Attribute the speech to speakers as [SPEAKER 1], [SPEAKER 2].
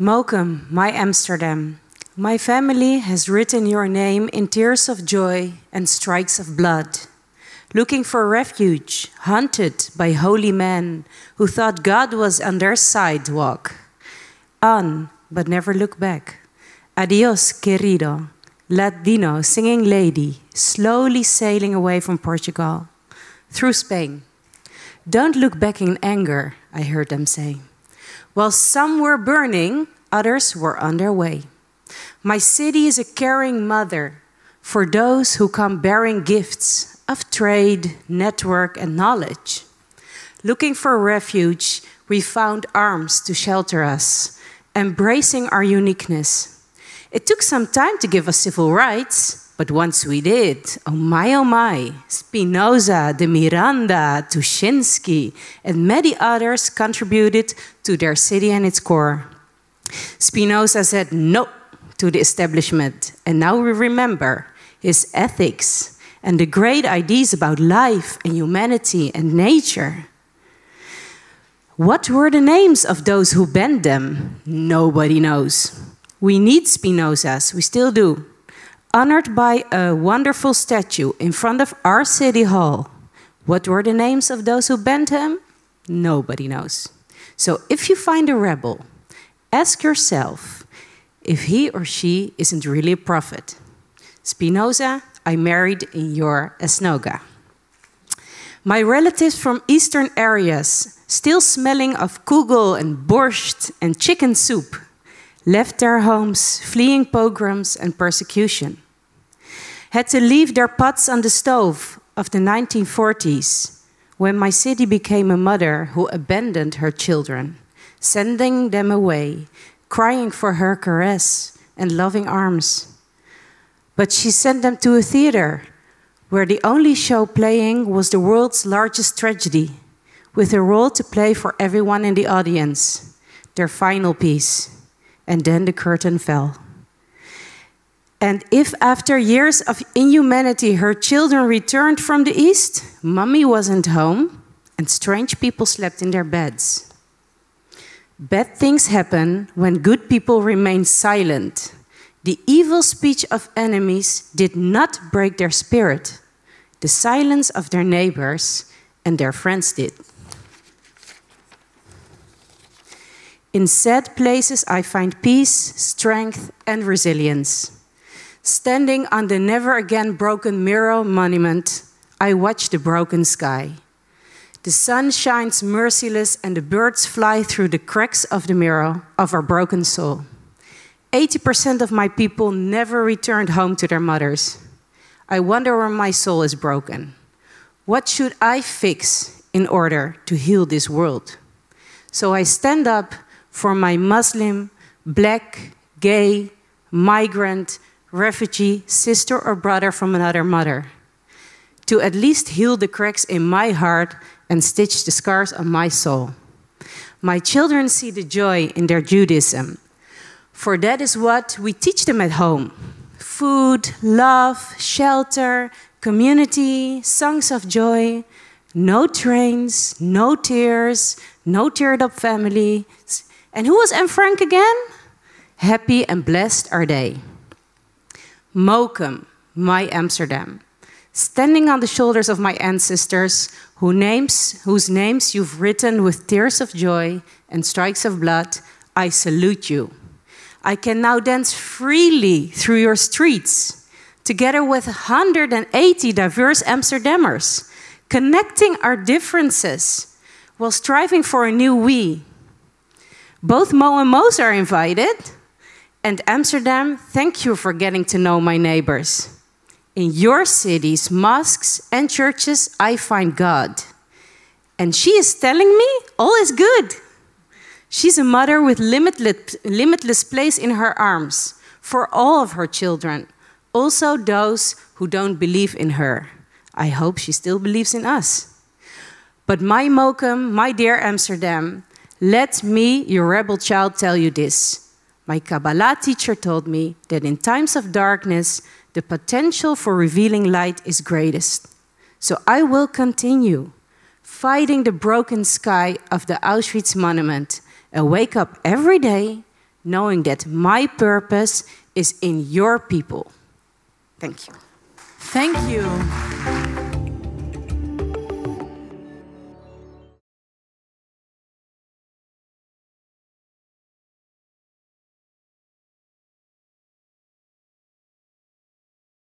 [SPEAKER 1] Mokum, my Amsterdam, my family has written your name in tears of joy and strikes of blood. Looking for refuge, hunted by holy men who thought God was on their sidewalk. On, but never look back. Adios, querido, Ladino singing lady, slowly sailing away from Portugal, through Spain. Don't look back in anger, I heard them say. While some were burning, others were on their way. My city is a caring mother for those who come bearing gifts of trade, network, and knowledge. Looking for refuge, we found arms to shelter us, embracing our uniqueness. It took some time to give us civil rights, but once we did, oh my, oh my, Spinoza, de Miranda, Tuschinski, and many others contributed to their city and its core. Spinoza said no to the establishment, and now we remember his ethics and the great ideas about life and humanity and nature. What were the names of those who banned them? Nobody knows. We need Spinozas, we still do honored by a wonderful statue in front of our city hall. What were the names of those who banned him? Nobody knows. So if you find a rebel, ask yourself if he or she isn't really a prophet. Spinoza, I married in your Esnoga. My relatives from eastern areas, still smelling of kugel and borscht and chicken soup, left their homes, fleeing pogroms and persecution, had to leave their pots on the stove of the 1940s when my city became a mother who abandoned her children, sending them away, crying for her caress and loving arms. But she sent them to a theater where the only show playing was the world's largest tragedy, with a role to play for everyone in the audience, their final piece and then the curtain fell. And if after years of inhumanity her children returned from the east, mummy wasn't home and strange people slept in their beds. Bad things happen when good people remain silent. The evil speech of enemies did not break their spirit. The silence of their neighbors and their friends did. In sad places, I find peace, strength, and resilience. Standing on the never again broken mirror monument, I watch the broken sky. The sun shines merciless, and the birds fly through the cracks of the mirror of our broken soul. 80% of my people never returned home to their mothers. I wonder where my soul is broken. What should I fix in order to heal this world? So I stand up for my Muslim, black, gay, migrant, refugee, sister or brother from another mother, to at least heal the cracks in my heart and stitch the scars on my soul. My children see the joy in their Judaism, for that is what we teach them at home. Food, love, shelter, community, songs of joy, no trains, no tears, no teared up family, and who was Anne Frank again? Happy and blessed are they. Mokum, my Amsterdam, standing on the shoulders of my ancestors, whose names, whose names you've written with tears of joy and strikes of blood, I salute you. I can now dance freely through your streets, together with 180 diverse Amsterdammers, connecting our differences while striving for a new we both Mo and Mos are invited. And Amsterdam, thank you for getting to know my neighbors. In your cities, mosques, and churches, I find God. And she is telling me all is good. She's a mother with limitless, limitless place in her arms for all of her children, also those who don't believe in her. I hope she still believes in us. But my Mokum, my dear Amsterdam, let me, your rebel child, tell you this. My Kabbalah teacher told me that in times of darkness, the potential for revealing light is greatest. So I will continue fighting the broken sky of the Auschwitz monument and wake up every day knowing that my purpose is in your people. Thank you.
[SPEAKER 2] Thank you.